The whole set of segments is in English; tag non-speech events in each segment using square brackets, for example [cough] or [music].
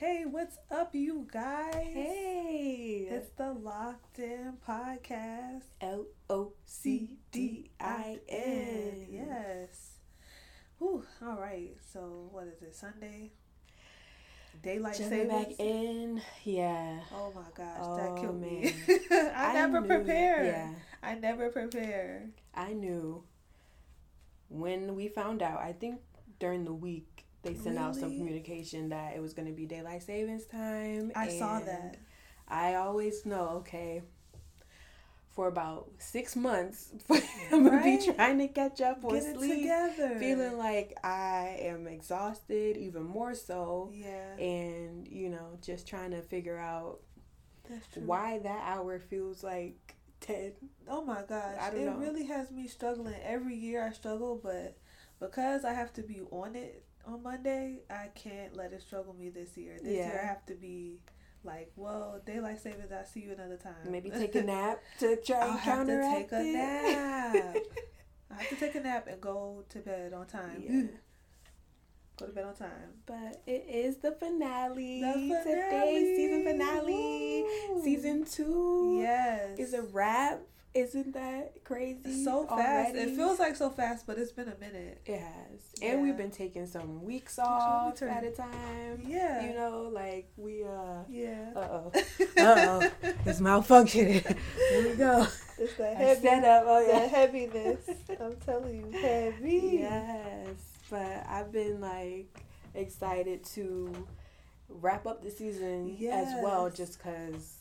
Hey, what's up, you guys? Hey, It's the Locked In Podcast. L O C D I N. Yes. Whew. All right. So, what is it? Sunday? Daylight Jumping savings? back in, yeah. Oh my gosh, Oh, that killed me. man. [laughs] I, never knew- prepare. Yeah, I never prepare. I knew when we found out. I think during the week they sent out some communication that it was going to be daylight savings time. I saw that. I always know. Okay. For about six months, [laughs] I'm gonna be trying to catch up on sleep, together. feeling like I am exhausted, even more so. yeah, and you know just trying to figure out why that hour feels like 10 Oh my gosh, I don't it know. really has me struggling. Every year I struggle, but because I have to be on it on Monday, I can't let it struggle me this year. This year I have to be like, well, daylight savings. I'll see you another time. maybe [laughs] take a nap to try I'll and have to counteract take a nap. [laughs] I have to take a nap and go to bed on time. Yeah. Go to bed on time. but it is the finale, The today season finale. finale Woo. season two Yes. is a wrap isn't that crazy so fast. already? It feels like so fast, but it's been a minute. it has Yeah. and we've been taking some weeks off at a time Yeah. you know like we uh Yeah. uh-oh [laughs] uh-oh it's malfunctioning [laughs] here we go It's that set up. Oh yeah. heaviness. I'm telling you, heavy. Yes, but I've been like excited to wrap up the season as well, just cause.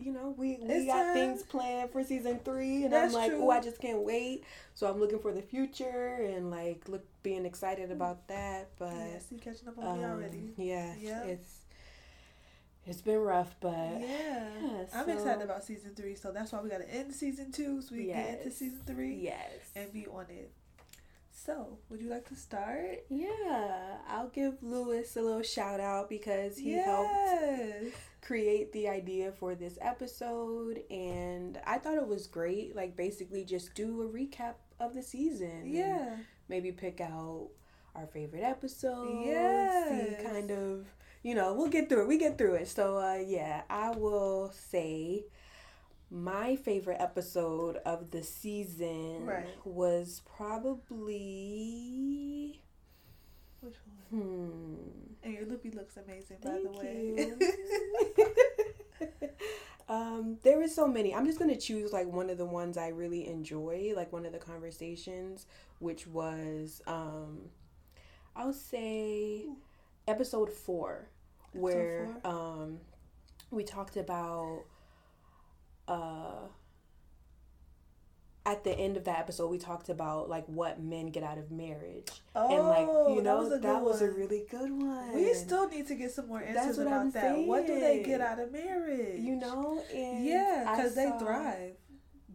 You know, we, we It's got time. things planned for season three, and That's I'm like, true. oh, I just can't wait. So I'm looking for the future and like look being excited about that. But Yes, you catching up on me um, already. yeah, Yep. it's it's been rough, but Yeah. yeah, I'm excited about season three, so that's why we gotta end season two so we can get into season three yes, and be on it. So, would you like to start? Yeah, I'll give Lewis a little shout out because he helped create the idea for this episode and I thought it was great. Like basically just do a recap of the season. Yeah. Maybe pick out our favorite episodes. Yes. See kind of you know, we'll get through it. We get through it. So uh yeah, I will say my favorite episode of the season Right. was probably Which one? hmm And your loopy looks amazing, by the way. [laughs] um, there were so many. I'm just gonna choose like one of the ones I really enjoy, like one of the conversations, which was um, I'll say episode four, where four? um, we talked about uh. At the end of that episode, we talked about like what men get out of marriage, oh, and like you know that was a, that was a really good one. We still need to get some more answers about I'm that. What do they get out of marriage? you know, and Yeah, because they thrive.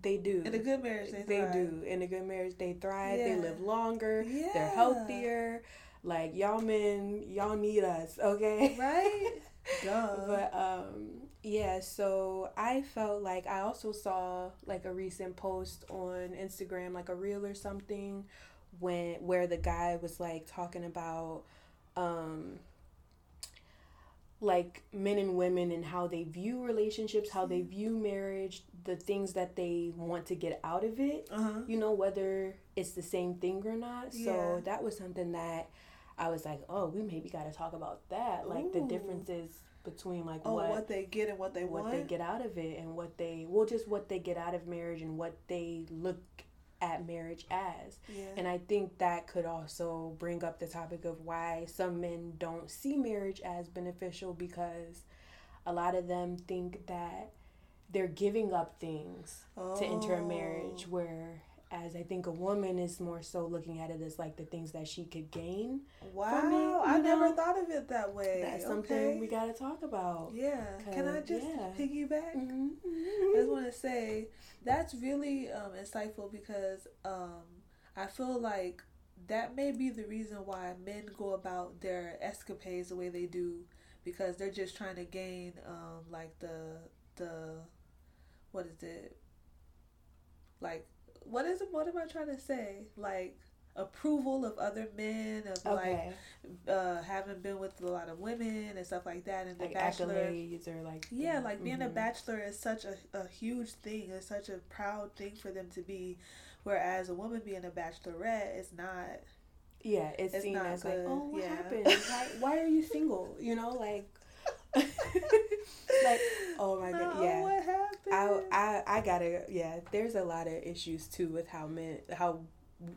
They do. In a good marriage, they they do. In a good marriage, they thrive. Yeah. They live longer. Yeah. They're healthier. Like y'all men, y'all need us, okay? Right? [laughs] Duh. But um, yeah. So I felt like I also saw like a recent post on Instagram, like a reel or something, when where the guy was like talking about um like men and women and how they view relationships, how they view marriage, the things that they want to get out of it, uh huh. you know, whether it's the same thing or not. Yeah. So that was something that I was like, oh, we maybe got to talk about that, like the differences between like Oh, what what, they get and what they what want. they get out of it and what they well just what they get out of marriage and what they look at marriage as. Yeah. And I think that could also bring up the topic of why some men don't see marriage as beneficial because a lot of them think that they're giving up things to enter a marriage Oh. where as I think a woman is more so looking at it as like the things that she could gain. Wow, it, I never thought of it that way. That's something we got to talk about. Yeah. Can I just yeah. piggyback? Mhm. I just want to say that's really um, insightful because um, I feel like that may be the reason why men go about their escapades the way they do because they're just trying to gain um, like the the what is it like what is what am I trying to say like approval of other men of Okay. like uh having been with a lot of women and stuff like that and the like bachelor or like yeah like being a mhm. bachelor is such a, a huge thing it's such a proud thing for them to be whereas a woman being a bachelorette is not Yeah, it's, It's seen not as like, good, oh, what yeah. happened? Why, why are you single? You know, like, [laughs] like, oh my god, oh, yeah. what happened I, I, I gotta, yeah. There's a lot of issues too with how men, how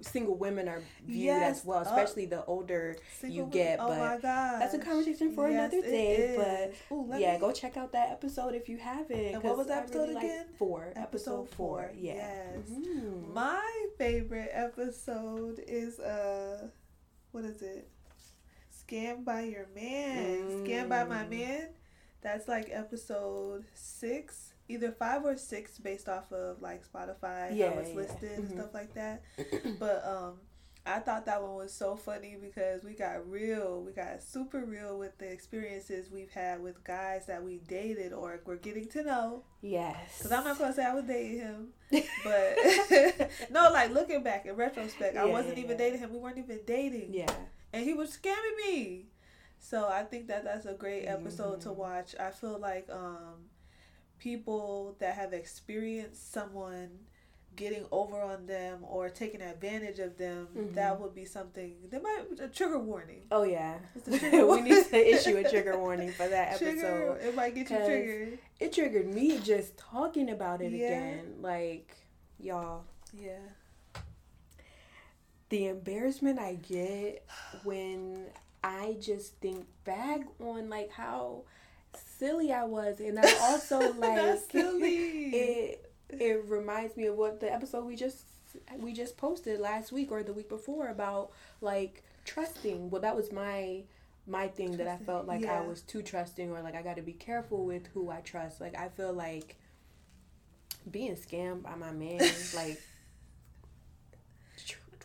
single women are viewed Yes, as well, oh. especially the older. Single you get, women- oh but my god That's a conversation for Yes, another day. But. Ooh, yeah, me- go check out that episode if you haven't. And what was the I episode really again? four. Episode, Episode four. four, Yeah. yes. Mhm. My favorite episode is uh, what is it? Scam by your man. Scam by my Mm. man. That's like episode six, either five or six, based off of like Spotify, Yeah, how it's yeah. listed and Mhm. stuff like that. [coughs] but um, I thought that one was so funny because we got real, we got super real with the experiences we've had with guys that we dated or we're getting to know. Yes. Cause I'm not gonna say I was dating him, [laughs] but [laughs] no, like looking back in retrospect, I wasn't yeah, even yeah. dating him. We weren't even dating, Yeah. And he was scamming me. So I think that that's a great episode to Mhm. watch. I feel like um, people that have experienced someone getting over on them or taking advantage of them, Mhm. that would be something. That might a trigger warning. Oh yeah. It's a [laughs] trigger we need to issue a trigger [laughs] warning for that episode. Trigger. It might get you triggered. It triggered me just talking about it Yeah. again. Like, y'all, Yeah. The embarrassment I get when I just think back on like how silly I was, and I [laughs] also like silly. it. It reminds me of what the episode we just we just posted last week or the week before about like trusting. Well, that was my my thing that I felt like yeah. I was too trusting or like I got to be careful with who I trust. Like I feel like being scammed by my man like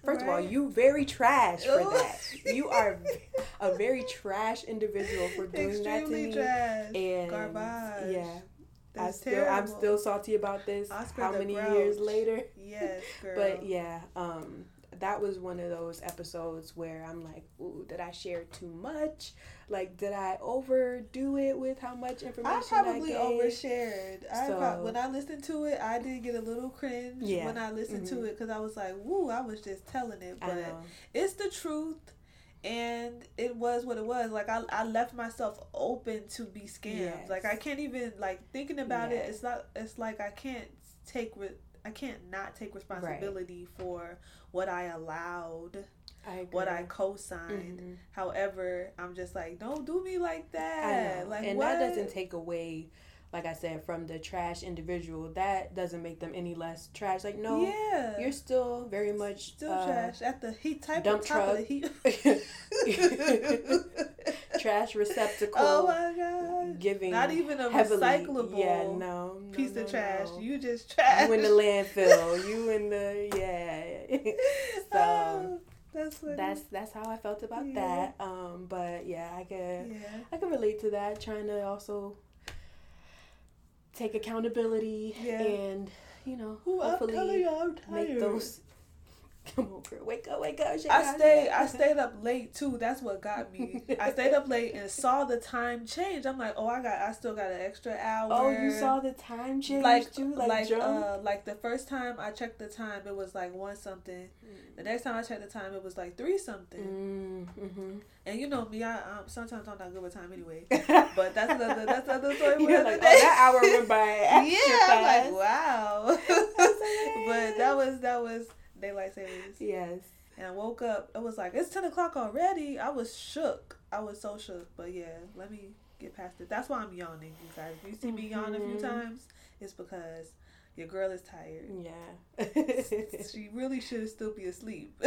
First of all, you very trash for that. [laughs] You are a very trash individual for doing that to Extremely me. trash. And Garbage. yeah, I still terrible. I'm still salty about this. Oscar How many Grouch. years later? Yes, [laughs] girl. But yeah, um, that was one of those episodes where I'm like, ooh, did I share too much? Like, did I overdo it with how much information I probably gave? overshared. I So- prob- when I listened to it, I did get a little cringe Yeah. when I listened to Mhm. it because I was like, "Woo!" I was just telling it, but it's the truth, and it was what it was. Like I, I left myself open to be scammed. Yes. Like I can't even like thinking about it. It's not. It's like I can't take. Re- I can't not take responsibility for what I allowed, I what I co-signed. Mhm. However, I'm just like, don't do me like that. Like and what? that doesn't take away, like I said, from the trash individual. That doesn't make them any less trash. Like no, yeah, you're still very much still uh, trash at the heat type dump of top of the heat. [laughs] trash receptacle. oh my god! Giving Not even a heavily. recyclable Yeah, no, no, piece no, of trash. no. You just trash. You in the landfill. [laughs] You in the yeah. [laughs] so Oh, that's that's that's how I felt about Yeah. that. Um, but yeah, I can yeah. I can relate to that. Trying to also take accountability Yeah. and you know Ooh, hopefully make those. Come on, girl, wake up, wake up. I stayed. I stayed up late too. That's what got me. I stayed up late and saw the time change. I'm like, oh, I got. I still got an extra hour. Oh, you saw the time change like too, like like, uh like the first time I checked the time, it was like one something. The next time I checked the time, it was like three something. Mm, mm-hmm. And you know me, I um, sometimes I'm not good with time anyway. [laughs] But that's another that's another story You're like, oh, that hour went by [laughs] yeah, I'm like wow. [laughs] but that was that was daylight savings. Yes. And I woke up. It was like it's ten o'clock already. I was shook. I was so shook. But yeah, let me get past it. That's why I'm yawning, you guys. If you see me yawn a few Mhm. times, it's because your girl is tired. Yeah. [laughs] she really should still be asleep. [laughs]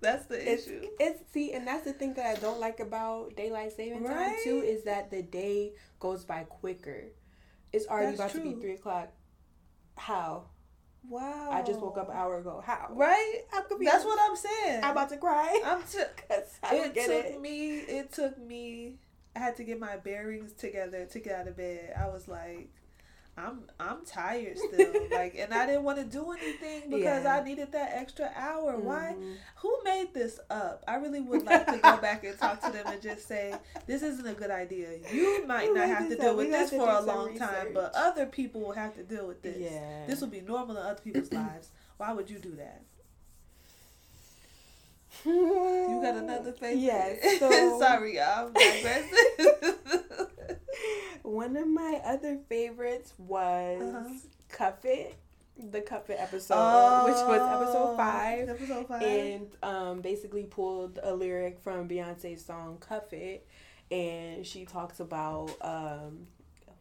That's the issue. it's see, and that's the thing that I don't like about daylight saving time too is that the day goes by quicker. It's already That's about to be three o'clock. How? Wow. I just woke up an hour ago. How? Right? Could be? That's what I'm saying. I'm about to cry. I'm t- [laughs] Cause I don't it took it. me it took me I had to get my bearings together to get out of bed. I was like I'm I'm tired still. [laughs] like, and I didn't want to do anything because Yeah. I needed that extra hour. Why? Mhm. Who made this up? I really would like to go [laughs] back and talk to them and just say, this isn't a good idea. You might Who not have to deal up? with We this for a long time, but other people will have to deal with this. Yeah. This will be normal in other people's [clears throat] lives. Why would you do that? [laughs] You got another favorite? Yes. So Sorry, y'all. I'm digressing. One of my other favorites was Uh-huh. Cuff It, the Cuff It episode, which was episode five. Episode five. and um, basically pulled a lyric from Beyonce's song "Cuff It," and she talks about um,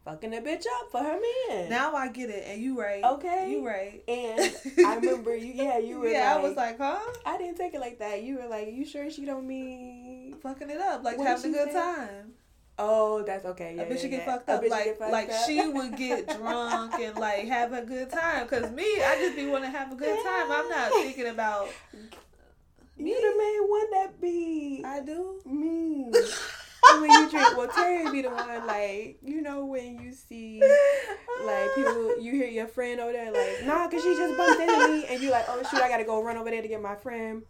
fucking a bitch up for her man. now I get it, and you right. Okay. you right. and [laughs] I remember you, yeah, you were yeah, like, I was like, huh? I didn't take it like that. You were like, you sure she don't mean? Fucking it up, like having a good time. Oh, that's okay. Yeah, a bitch yeah, get yeah. fucked up, like fucked like up. she would get [laughs] drunk and like have a good time. Cause me, I just be want to have a good time. I'm not thinking about You the main one that be I do. me. [laughs] when you drink, well, Terry be the one like you know when you see like people, you hear your friend over there like, nah, cause she just bumped into me, and you like, oh shoot, I gotta go run over there to get my friend.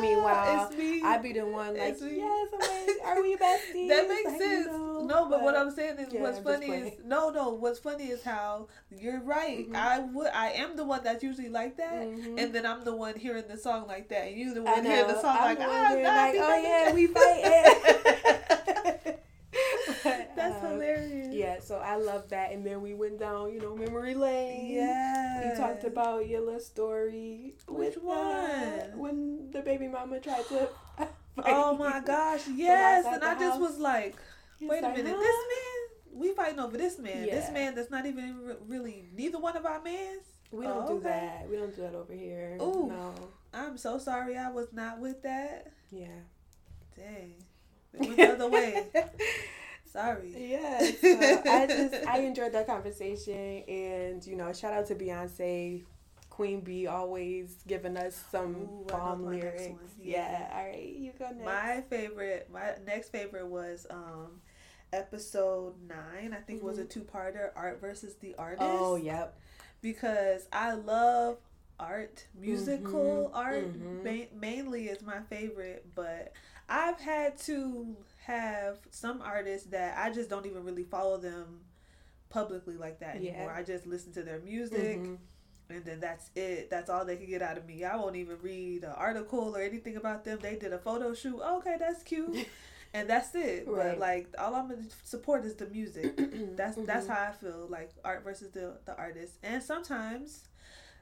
Meanwhile, it's me. I be the one like, yes, I'm like, [laughs] are we besties? that makes Like, you sense. know, no, but, what I'm saying is, yeah, what's I'm funny is no, no. What's funny is how you're right. Mhm. I would, I am the one that's usually like that, Mhm. and then I'm the one hearing the song like that, and you the one hearing the song I'm like, the ah, God, like, oh yeah, we fighting. [laughs] [laughs] But, That's um, hilarious. Yeah, so I love that. And then we went down, you know, memory lane. Yeah. You talked about your little story. Which with, uh, one? when the baby mama tried to. [gasps] [laughs] Oh my gosh, yes. And I just was like, He's wait a minute, huh? this man, we fighting over this man. This man that's not even re- really neither one of our mans. We don't Oh, do okay. that. We don't do that over here. Ooh. No. I'm so sorry I was not with that. Yeah. Dang. It went the other way. [laughs] Sorry. Yeah, so I just I [laughs] enjoyed that conversation, and you know, shout out to Beyonce, Queen B, always giving us some Ooh, bomb lyrics. Yeah. Yeah. all right, you go next. My favorite, my next favorite was um episode nine. I think it was a Mhm. two parter, art versus the artist. oh, yep. because I love art, musical Mhm, art mhm. ma- mainly is my favorite, but I've had to have some artists that I just don't even really follow them publicly like that Yeah. anymore. I just listen to their music Mhm. and then that's it. That's all they can get out of me. I won't even read an article or anything about them. They did a photo shoot. Okay, that's cute. [laughs] and that's it. But like all I'm gonna support is the music. [clears throat] That's that's Mhm. how I feel like art versus the the artist. And sometimes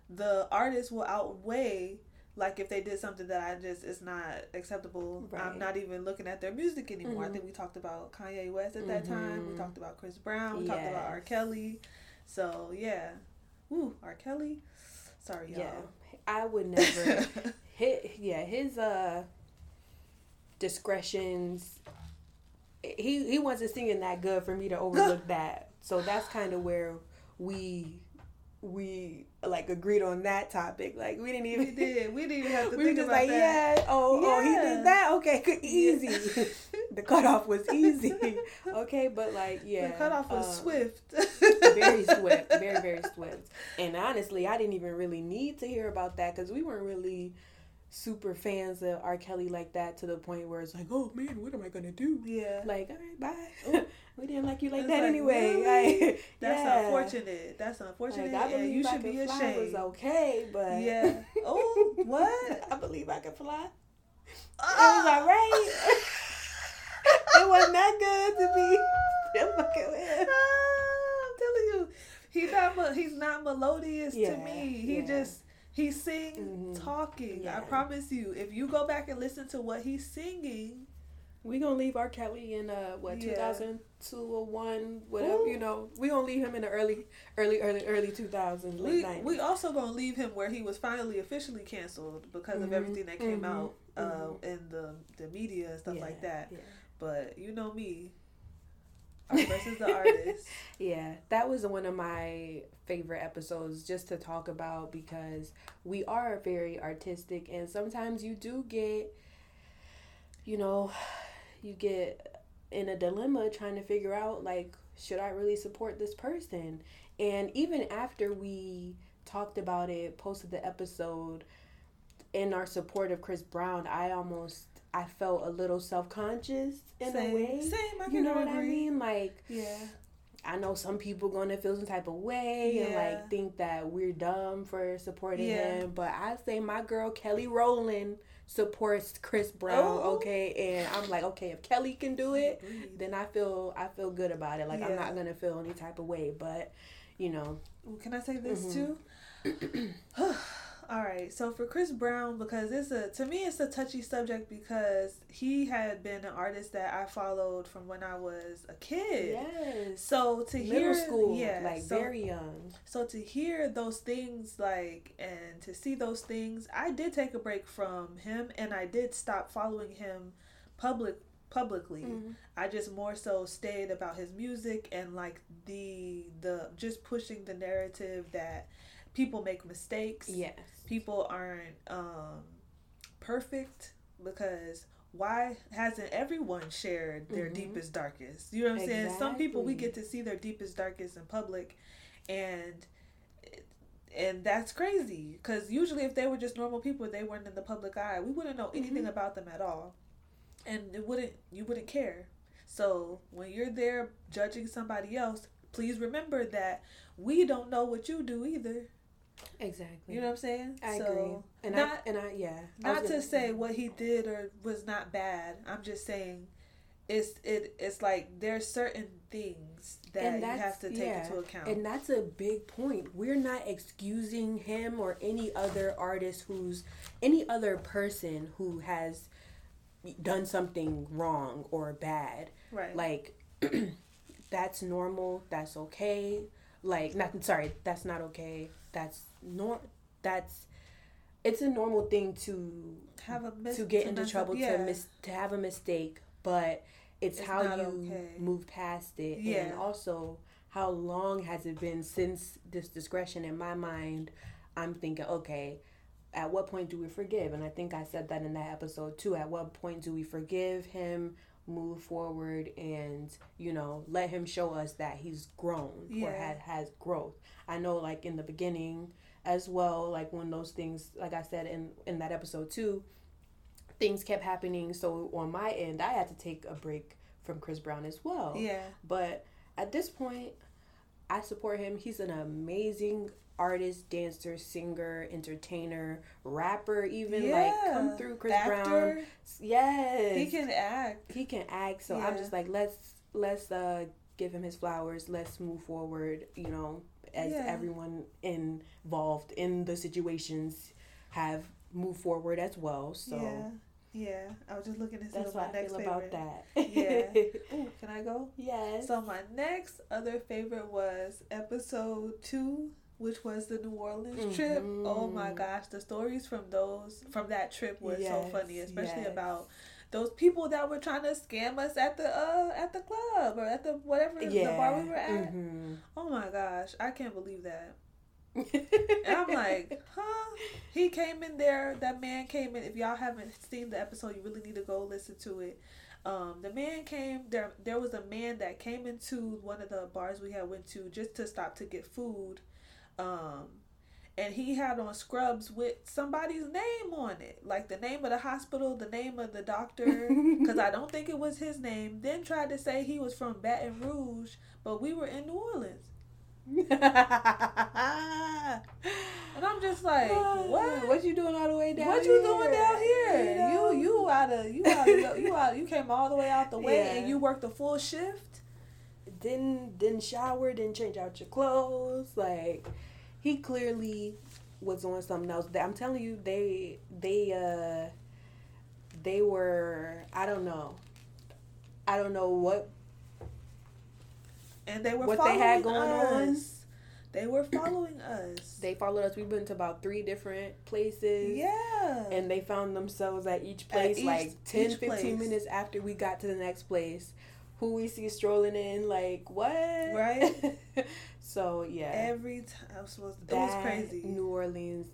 the artist will outweigh like if they did something that I just is not acceptable. Right. I'm not even looking at their music anymore. I Mhm. think we talked about Kanye West at that time. We Mhm. talked about Chris Brown. We talked about R. Kelly. So yeah. Ooh, R. Kelly. Sorry, Yeah, y'all. I would [laughs] never. hit yeah, his uh discretions. He he wasn't singing that good for me to overlook [laughs] that. So that's kind of where we we like agreed on that topic. Like we didn't we even did. [laughs] We didn't even have to we were think just about like, that. yeah, oh, oh, he did that. Okay, [laughs] good, easy. Yeah. [laughs] the cutoff was easy. Okay, but like, yeah, the cutoff was um, swift. very swift, very very swift. And honestly, I didn't even really need to hear about that because we weren't really super fans of R. Kelly like that to the point where it's like, oh man, what am I gonna do? Yeah. Like, all right, bye. [laughs] we didn't like you like It's that like, anyway. really? [laughs] Like, That's yeah. unfortunate. That's unfortunate. Like, I believe you I should be ashamed. was okay, but Yeah. [laughs] Oh, what? I believe I can fly. Ah! It was alright. it wasn't that good to be. With. Ah, I'm telling you, he's not. He's not melodious Yeah, to me. He yeah. just he sings Mhm. talking. Yeah. I promise you. If you go back and listen to what he's singing, We gonna leave R. Kelly in uh what 2002 or one whatever Ooh. you know we gonna leave him in the early early early early 2000s late we 90s. we also gonna leave him where he was finally officially canceled because of Mhm, everything that came mhm, out uh, mhm. in the the media and stuff like that. Yeah. But you know me, versus the artist. [laughs] yeah, that was one of my favorite episodes just to talk about because we are very artistic and sometimes you do get you know you get in a dilemma trying to figure out like should I really support this person? And even after we talked about it, posted the episode in our support of Chris Brown, I almost I felt a little self conscious in Same. a way. Same. I You know what I mean? Like Yeah. I know some people gonna feel some type of way and like think that we're dumb for supporting Yeah. him. But I say my girl Kelly Rowland supports Chris Brown, Oh. okay? And I'm like, okay, if Kelly can do it, then I feel I feel good about it. Like I'm not gonna feel any type of way. But you know, Can I say this Mhm. too? [clears throat] [clears throat] All right. So for Chris Brown, because it's a to me it's a touchy subject because he had been an artist that I followed from when I was a kid. yes, So to middle hear, school, yeah, like so, very young. So to hear those things, like, and to see those things, I did take a break from him, and I did stop following him public publicly. Mm-hmm. I just more so stayed about his music and like the the just pushing the narrative that people make mistakes. Yes, People aren't um perfect because why hasn't everyone shared their Mhm. deepest darkest? You know what I'm saying? Some people we get to see their deepest darkest in public and and that's crazy because usually if they were just normal people they weren't in the public eye we wouldn't know anything Mhm. about them at all and it wouldn't you wouldn't care so when you're there judging somebody else please remember that we don't know what you do either exactly. you know what i'm saying I so agree. And not- I and I yeah. Not was to gonna- say what he did or was not bad i'm just saying it's it it's like there's certain things that you have to take yeah. into account And that's a big point. We're not excusing him or any other artist who's any other person who has done something wrong or bad. right Like [clears throat] that's normal, that's okay. Like not sorry, that's not okay. That's nor that's it's a normal thing to have a mis- to get into mess up- trouble yeah. to mis- to have a mistake, but it's, It's how you okay. move past it, Yeah. and also how long has it been since this discretion? In my mind, I'm thinking, okay, at what point do we forgive? And I think I said that in that episode too. At what point do we forgive him? Move forward and you know let him show us that he's grown or Yeah. had has growth. I know, like in the beginning, as well like when those things like i said in in that episode too things kept happening so on my end i had to take a break from chris brown as well yeah but at this point i support him he's an amazing artist dancer singer entertainer rapper even like come through chris Actor, brown. Yes. He can act. He can act. So i'm just like let's let's uh give him his flowers. Let's move forward you know as Yeah. everyone involved in the situations have moved forward as well. So yeah. Yeah. I was just looking to see that's what i feel favorite about that. Yeah. [laughs] Ooh, can i go? Yes. So my next other favorite was episode two which was the new orleans trip oh my Mhm. gosh the stories from those from that trip were so funny especially yes. about those people that were trying to scam us at the uh at the club or at the whatever the bar we were at mhm. oh my gosh i can't believe that And I'm like, [laughs] huh? He came in there. That man came in. If y'all haven't seen the episode, you really need to go listen to it. Um, the man came there. There was a man that came into one of the bars we had went to just to stop to get food. Um, and he had on scrubs with somebody's name on it, like the name of the hospital, the name of the doctor, [laughs] because I don't think it was his name. Then tried to say he was from Baton Rouge, but we were in New Orleans. And I'm just like, [laughs] what? What you doing all the way down what you doing down here? know? You you out of you out of you out you came all the way out the way [laughs] Yeah. and you worked a full shift. Didn't didn't shower, didn't change out your clothes. Like he clearly was on something else. I'm telling you, they they uh they were I don't know. I don't know what And they were What they had going on? They were following us. they followed us. We went to about three different places. yeah. And they found themselves at each At place each- like 10, 15 place. minutes after we got to the next place. Who we see strolling in, like, what? Right. [laughs] so, yeah. Every time it was, it was crazy. New Orleans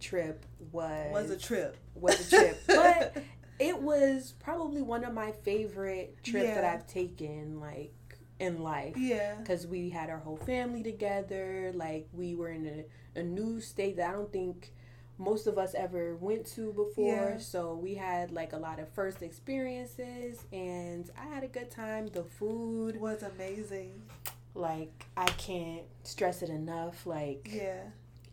trip was was a trip. Was a trip, [laughs] but it was probably one of my favorite trips that I've taken. Like in life. Yeah. Because we had our whole family together. Like we were in a, a new state that I don't think most of us ever went to before. Yeah. So we had like a lot of first experiences and I had a good time. The food, was amazing. like I can't stress it enough. Like Yeah.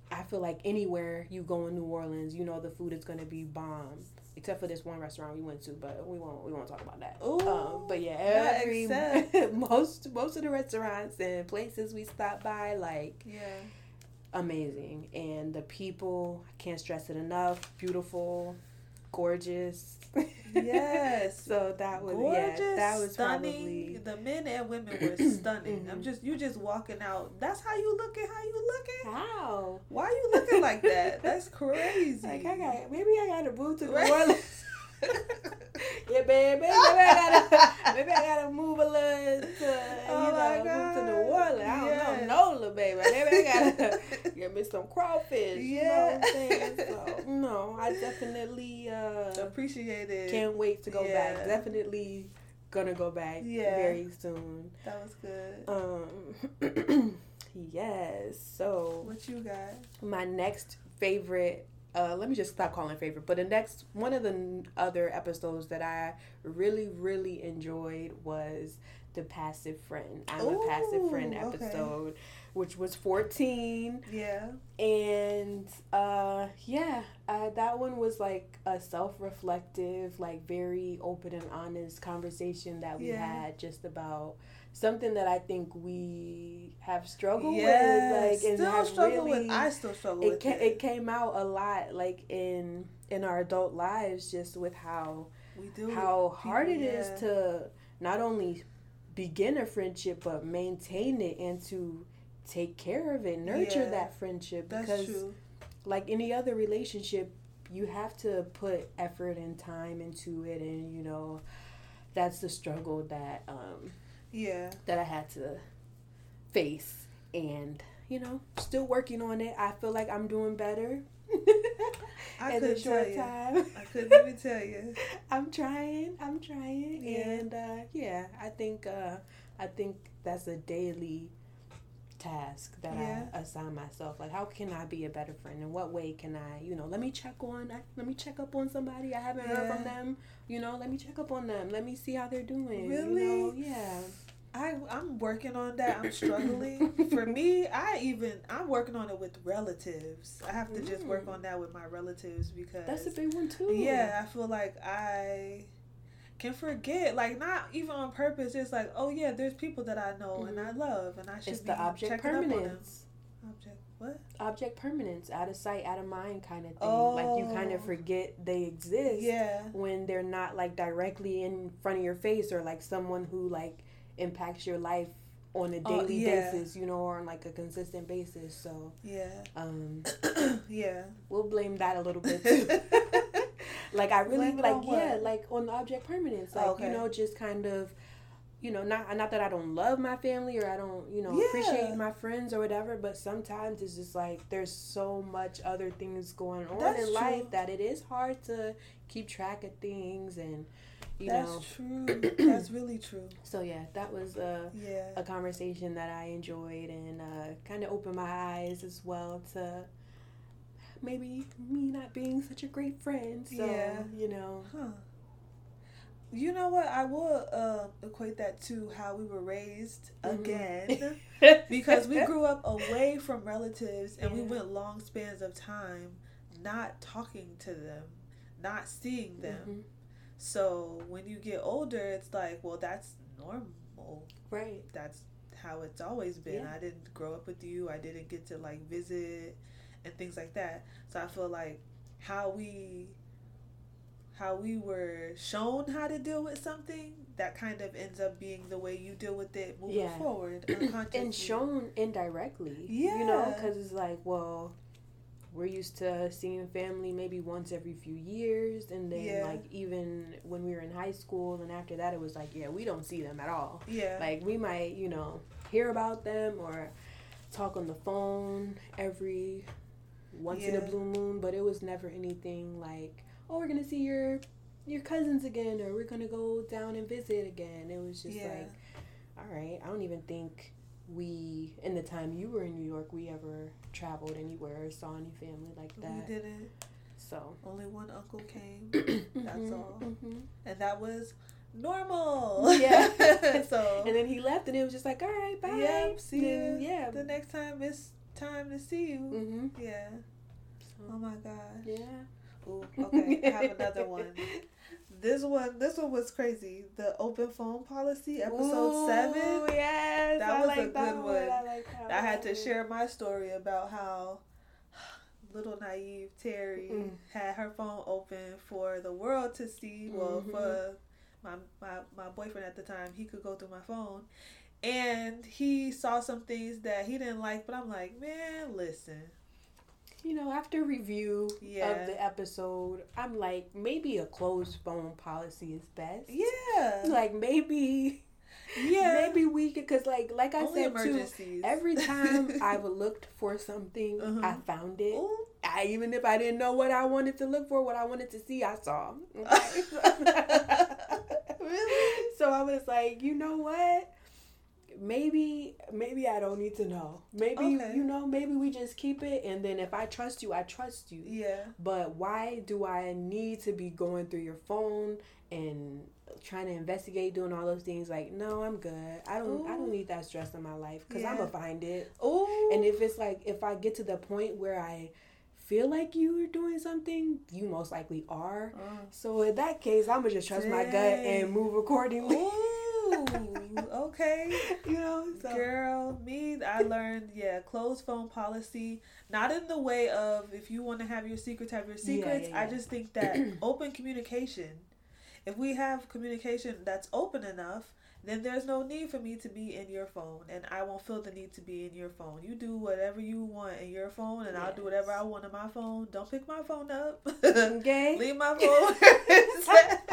I feel like anywhere you go in New Orleans, you know the food is gonna be bomb. Except for this one restaurant we went to, but we won't we won't talk about that. Ooh, Um, but yeah, every [laughs] most most of the restaurants and places we stopped by, like Yeah. Amazing, and the people I can't stress it enough. Beautiful, gorgeous. Yes. [laughs] so that was Gorgeous, yeah, that was stunning. probably The men and women were [clears throat] stunning. I'm Mhm. just you just walking out. That's how you looking. How you looking? how. Why you looking like that? That's crazy. [laughs] Like I got maybe I got a boot to [laughs] New Right. Orleans. [laughs] yeah, baby. Maybe I gotta maybe I gotta move a little to [laughs] Oh you know move to New. Orleans. I don't Yes. know, no, little baby. Maybe I gotta [laughs] get me some crawfish. You know Yeah. what I'm saying? So no, I definitely uh, Appreciate it. can't wait to go Yeah. back. Definitely gonna go back Yeah. very soon. That was good. Um [clears throat] yes. So What you got? my next favorite uh let me just stop calling favorite. But the next one of the other episodes that i really really enjoyed was the passive friend i'm a passive friend Ooh, okay. episode which was 14 Yeah. and uh yeah uh, that one was like a self-reflective like very open and honest conversation that we Yeah. had just about something that i think we have struggled Yes. with like and still struggle really, with. I still struggle it with ca- it. it came out a lot like in in our adult lives just with how we do. how hard it is yeah. to not only begin a friendship but maintain it and to take care of it nurture Yeah. that friendship That's because true. like any other relationship you have to put effort and time into it and you know that's the struggle that um Yeah. that I had to face and you know still working on it I feel like I'm doing better [laughs] I in a short you. time I couldn't even tell you. [laughs] I'm trying. I'm trying. Yeah. And uh, yeah, I think uh, I think that's a daily task that Yeah. I assign myself. Like, how can I be a better friend? In what way can I, you know, let me check on, I- let me check up on somebody I haven't heard from them. You know, let me check up on them. Let me see how they're doing. Really? You know? Yeah. I I'm working on that. I'm struggling. For me, I even I'm working on it with relatives. I have to just work Mm. on that with my relatives because That's a big one too. yeah, I feel like I can forget, like not even on purpose. It's like, oh yeah, there's people that I know and I love, and I should It's be the object checking up on them. permanence. Object what? Object permanence, out of sight, out of mind kind of thing. Like you kind Oh. of forget they exist. Yeah, when they're not like directly in front of your face or like someone who like impacts your life on a Oh, daily yeah. basis, you know, or on like a consistent basis. So, yeah, um, [clears throat] yeah. we'll blame that a little bit too. [laughs] like I really Blame like yeah, what? like on the object permanence, like Okay. you know, just kind of. You know, not not that I don't love my family or I don't, you know, Yeah. appreciate my friends or whatever, but sometimes it's just like there's so much other things going on That's in life that it is hard to keep track of things and you That's know true. That's really true. [clears throat] so yeah, that was a, Yeah. a conversation that I enjoyed and uh, kind of opened my eyes as well to maybe me not being such a great friend. So Yeah. you know, Huh. You know what? I will um, equate that to how we were raised Mhm. again [laughs] because we grew up away from relatives and we went long spans of time not talking to them, not seeing them. Mhm. So when you get older, it's like, well, that's normal. right, That's how it's always been. Yeah. I didn't grow up with you. I didn't get to like visit and things like that. So I feel like how we how we were shown how to deal with something that kind of ends up being the way you deal with it moving Yeah. forward [clears throat] unconsciously. and shown indirectly. yeah you know, because it's like, well. We're used to seeing family maybe once every few years, and then Yeah. like even when we were in high school, and after that, it was like, yeah, we don't see them at all. yeah, Like we might, you know, hear about them or talk on the phone every once in a blue moon, but it was never anything like, oh, we're gonna see your your cousins again or we're gonna go down and visit again. It was just Yeah. like all right. I don't even think we, in the time you were in New York, we ever traveled anywhere or saw any family like that. We didn't. So Only one uncle came. [coughs] That's Mhm, all. mhm. And that was normal. Yeah. [laughs] so And then he left, and it was just like, all right, bye. Yeah, see Then, you. Yeah. the next time it's time to see you. hmm Yeah. Oh my gosh. Yeah. Ooh, okay. I have another one. [laughs] This one, this one was crazy. The open phone policy, episode Ooh, seven. Yes, That I was a that good one. one. I, like I had to share my story about how [sighs] little naive Terry Mm. had her phone open for the world to see. Well, Mhm. for my, my my boyfriend at the time, he could go through my phone, and he saw some things that he didn't like. But I'm like, man, listen, You know, after review Yeah. of the episode, I'm like, maybe a closed phone policy is best. yeah, Like maybe, yeah, maybe we could, cause like, like I only said too, every time [laughs] I've looked for something, Uh-huh. I found it. Ooh, I, even if I didn't know what I wanted to look for, what I wanted to see, I saw. [laughs] [laughs] really? So I was like, you know what? Maybe maybe I don't need to know. Maybe Okay. you know, maybe we just keep it and then if I trust you, I trust you. Yeah, But why do I need to be going through your phone and trying to investigate doing all those things? Like no i'm good. I don't i don't need that stress in my life because i'm gonna find it. Ooh, and if it's like if i get to the point where i feel like you are doing something you most likely are. Uh. so in that case i'm gonna just trust my gut and move accordingly. Ooh, [laughs] okay. [laughs] you know so Girl, me, I learned, yeah, closed phone policy. Not in the way of if you want to have your secrets, have your secrets. yeah, I yeah. just think that [clears throat] open communication. If we have communication that's open enough, then there's no need for me to be in your phone, and I won't feel the need to be in your phone. You do whatever you want in your phone, and I'll do whatever I want on my phone. Don't pick my phone up. okay [laughs] Leave my phone where it's [laughs] at.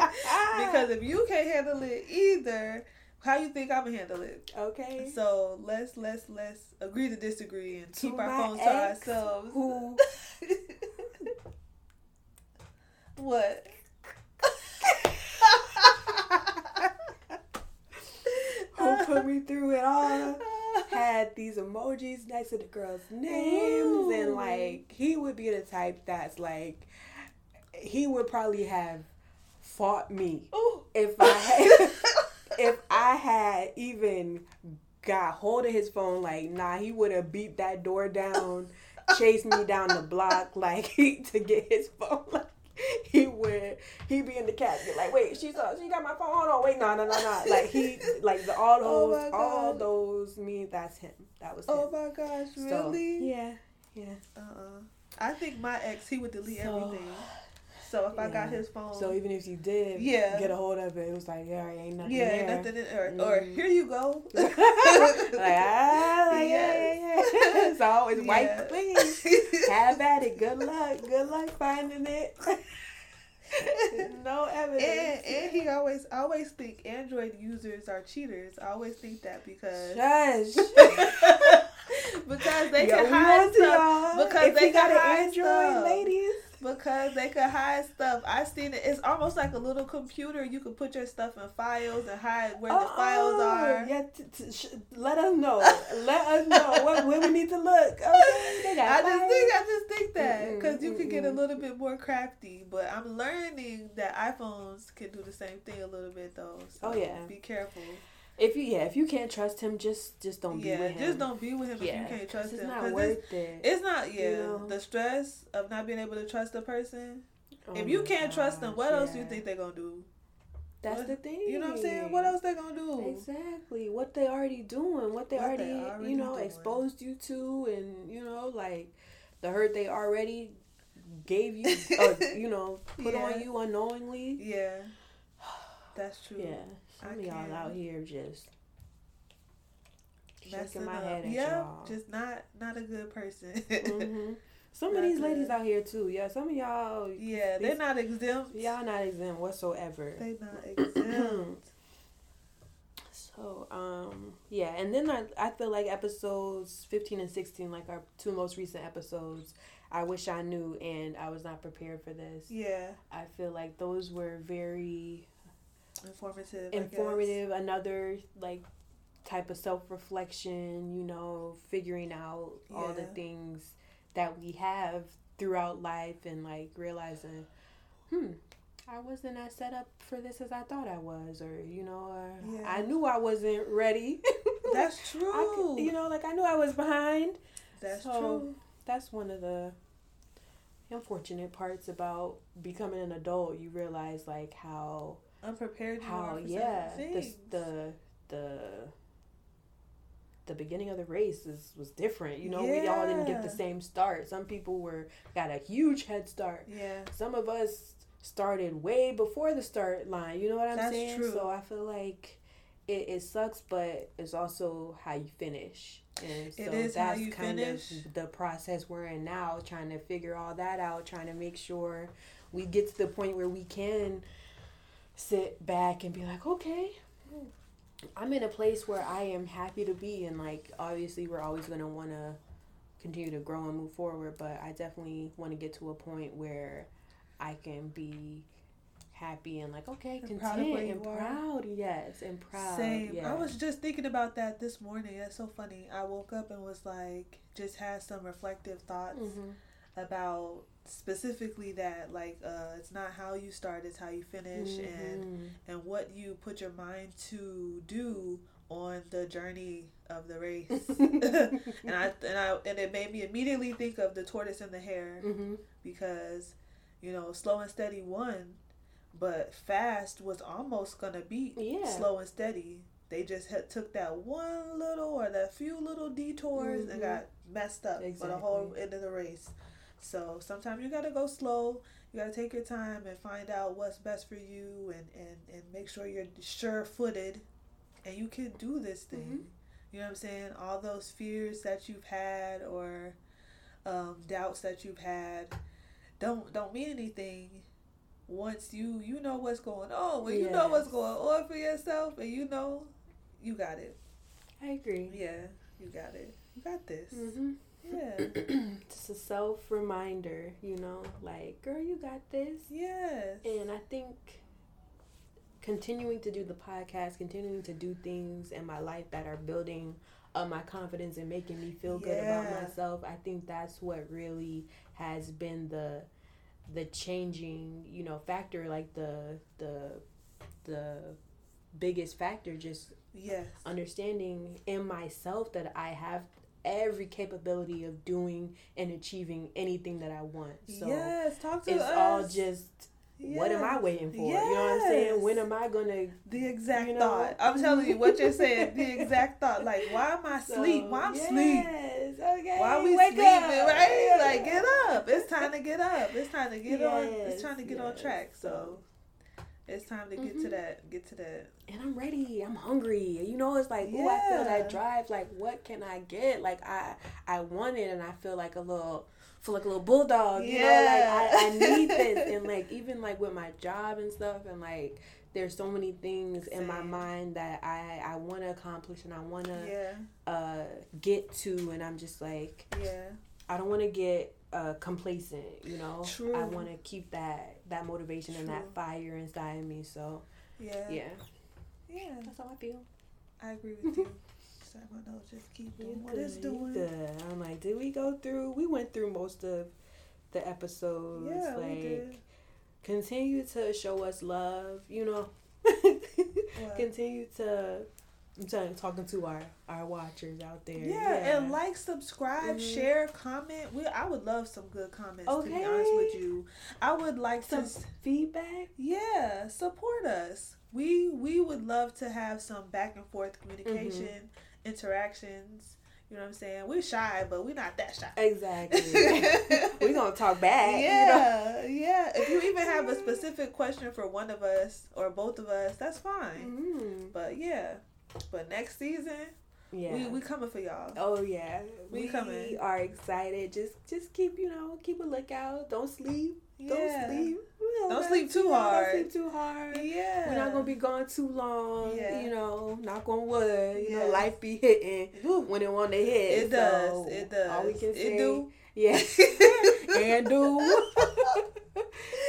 because if you can't handle it either, how you think I'm gonna handle it? okay So let's let's let's agree to disagree and keep To our phones to ourselves. who [laughs] what? [laughs] who put me through it all had these emojis next to the girls' names, and like he would be the type that's like he would probably have fought me Ooh. if I had, [laughs] if I had even got hold of his phone. Like, nah, he would have beat that door down, chased me down the block, like [laughs] to get his phone. Like, he would he be in the casket like wait she's uh, she got my phone hold on wait no no no no like he like the all Oh those my all those me that's him that was him Oh my gosh, So, really? yeah yeah Uh uh I think my ex he would delete So- everything. So if I got his phone, so even if you did Yeah. get a hold of it it was like yeah I ain't nothing yeah, there. nothing. In, or, or Mm. here you go. [laughs] [laughs] like ah like, yeah yeah yeah it's [laughs] always Yeah. white clean have at it good luck good luck finding it no evidence And, and he always I always think Android users are cheaters. I always think that because Shush. because they Yo, can hide stuff. Because if they got an Android, stuff. ladies. Because they could hide stuff. I seen it. It's almost like a little computer. You can put your stuff in files and hide where the files Oh, are. Yeah, t- t- sh- let us know. let us know [laughs] where, where we need to look. Okay, I just think I just think that because you could get a little bit more crafty, but I'm learning that iPhones can do the same thing a little bit though. So Oh, yeah. be careful. If you yeah, if you can't trust him, just just don't be with him. just don't be with him Yeah, if you can't trust it's him. not it's, worth it. it's not yeah you know? the stress of not being able to trust a person. Oh if you can't trust them, what gosh, else do you think they're gonna do? That's what- the thing. You know what I'm saying? What else they gonna do? Exactly. What they already doing, what they, What already, they already you know, doing. exposed you to, and you know, like the hurt they already gave you, or [laughs] uh, you know, put Yeah. on you unknowingly. Yeah, that's true. Yeah, some I of y'all out here just Messing shaking my up. head at yeah, y'all. just not not a good person. hmm [laughs] Some of Not these ladies out here too. Yeah, some of y'all, yeah, they're not exempt. y'all not exempt whatsoever. They not exempt. [clears throat] So, um, yeah, and then I, I feel like episodes 15 and 16, like our two most recent episodes, I wish I knew and I was not prepared for this. yeah, I feel like those were very informative. Informative. Another, like, type of self reflection, you know, figuring out all the things that we have throughout life and like realizing, hmm, I wasn't as set up for this as I thought I was, or you know, Yeah. I knew I wasn't ready. [laughs] That's I true. could, you know, like I knew I was behind. That's So, true. That's one of the unfortunate parts about becoming an adult. You realize like how Unprepared you how yeah the the the the beginning of the race is was different. You know, we all didn't get the same start. Some people were got a huge head start. yeah. Some of us started way before the start line. You know what I'm That's saying? true. So I feel like it, it sucks, but it's also how you finish. And so It is how that's you kind finish. of the process we're in now, trying to figure all that out, trying to make sure we get to the point where we can sit back and be like, okay, I'm in a place where I am happy to be. And like, obviously, we're always going to want to continue to grow and move forward, but I definitely want to get to a point where I can be happy and like okay, And content proud of and you are. proud, yes, and proud. Same. Yeah. I was just thinking about that this morning. That's so funny. I woke up and was like, just had some reflective thoughts Mhm. about specifically that, like, uh, it's not how you start, it's how you finish, and Mhm. and what you put your mind to do on the journey of the race. [laughs] [laughs] and I and I and it made me immediately think of the tortoise and the hare Mhm. because you know slow and steady won, but fast was almost gonna beat Yeah. slow and steady. They just had, took that one little or that few little detours Mhm. and got messed up for the whole end of the race. So sometimes you gotta go slow. You gotta take your time and find out what's best for you and, and, and make sure you're sure footed and you can do this thing. Mhm. You know what I'm saying? All those fears that you've had or um, doubts that you've had don't don't mean anything once you you know what's going on. When you know what's going on for yourself and you know you got it. I agree. Yeah, you got it. Got this. hmm Yeah. [clears throat] Just a self reminder, you know, like, girl, you got this. Yes. And I think continuing to do the podcast, continuing to do things in my life that are building up my confidence and making me feel good about myself, I think that's what really has been the the changing, you know, factor like the the the biggest factor just yes. understanding in myself that I have every capability of doing and achieving anything that I want. So yes. Talk to it's us. all just what am I waiting for? You know what I'm saying? Yes. When am I gonna The exact You know? thought. I'm telling you what you're saying. The [laughs] exact thought. Like, why am I asleep? Why I'm asleep? Yes, okay. Why we Wake sleeping, up. right? Like, get [laughs] up. It's time to get up. It's time to get on. It's Yes, time to get on yes. track. So, it's time to get to Mhm. that. Get to that. And I'm ready. I'm hungry. You know, it's like, oh, I feel that drive. Like, what can I get? Like, I I want it, and I feel like a little, feel like a little bulldog. Yeah. You know, like I, I need this, [laughs] and like even like with my job and stuff, and like there's so many things in my mind that I I want to accomplish and I want to Yeah. uh get to, and I'm just like, Yeah. I don't want to get uh, complacent, you know. True. I want to keep that that motivation and that fire inside of me. So Yeah. yeah, Yeah. that's how I feel. I agree with you. so I'm gonna just keep doing what it's doing. good. I'm like, did we go through? We went through most of the episodes. Yeah, like, we did. continue to show us love. You know, [laughs] continue to. I'm telling, talking to our our watchers out there. Yeah, and like, subscribe, Mhm. share, comment. We I would love some good comments. Okay. To be honest with you, I would like some to. feedback. Yeah, support us. We we would love to have some back and forth communication, interactions. You know what I'm saying? We're shy, but we're not that shy. Exactly. [laughs] we're gonna talk back. you know? Yeah, yeah. If you even have a [laughs] specific question for one of us or both of us, that's fine. Mhm. But yeah, but next season, Yeah. we we coming for y'all. Oh yeah, We we, coming. We are excited. Just just keep you know keep a lookout. Don't sleep. Yeah. Don't sleep. Don't gotta- sleep too hard. Don't sleep too hard. Yeah, We're not gonna be gone too long. Yeah. You know, knock on wood. You know, life be hitting when it want to hit. It does. So, it does. All we can it say, do. yeah, [laughs] and do. [laughs]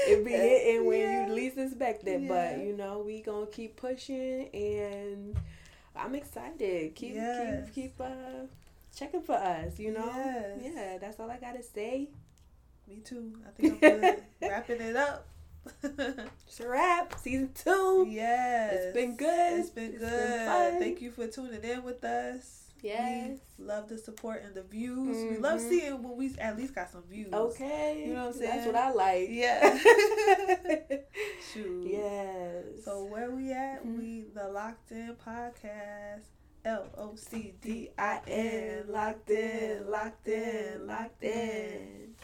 it be hitting when Yeah. you least expect it. But you know, we gonna keep pushing and I'm excited. Keep Yes. keep keep uh checking for us. You know. Yes. Yeah, that's all I gotta say. Me too. I think I'm good. [laughs] Wrapping it up. [laughs] It's a wrap. Season two. yes. It's been good. It's been It's good. been fun. Thank you for tuning in with us. Yes. We love the support and the views. We love Mhm. seeing when we at least got some views. Okay. You know what I'm saying? That's what I like. Yeah. [laughs] Shoot. yes. So where we at? Mhm. We the Locked In Podcast. L O C D I N. Locked in, locked in, locked in.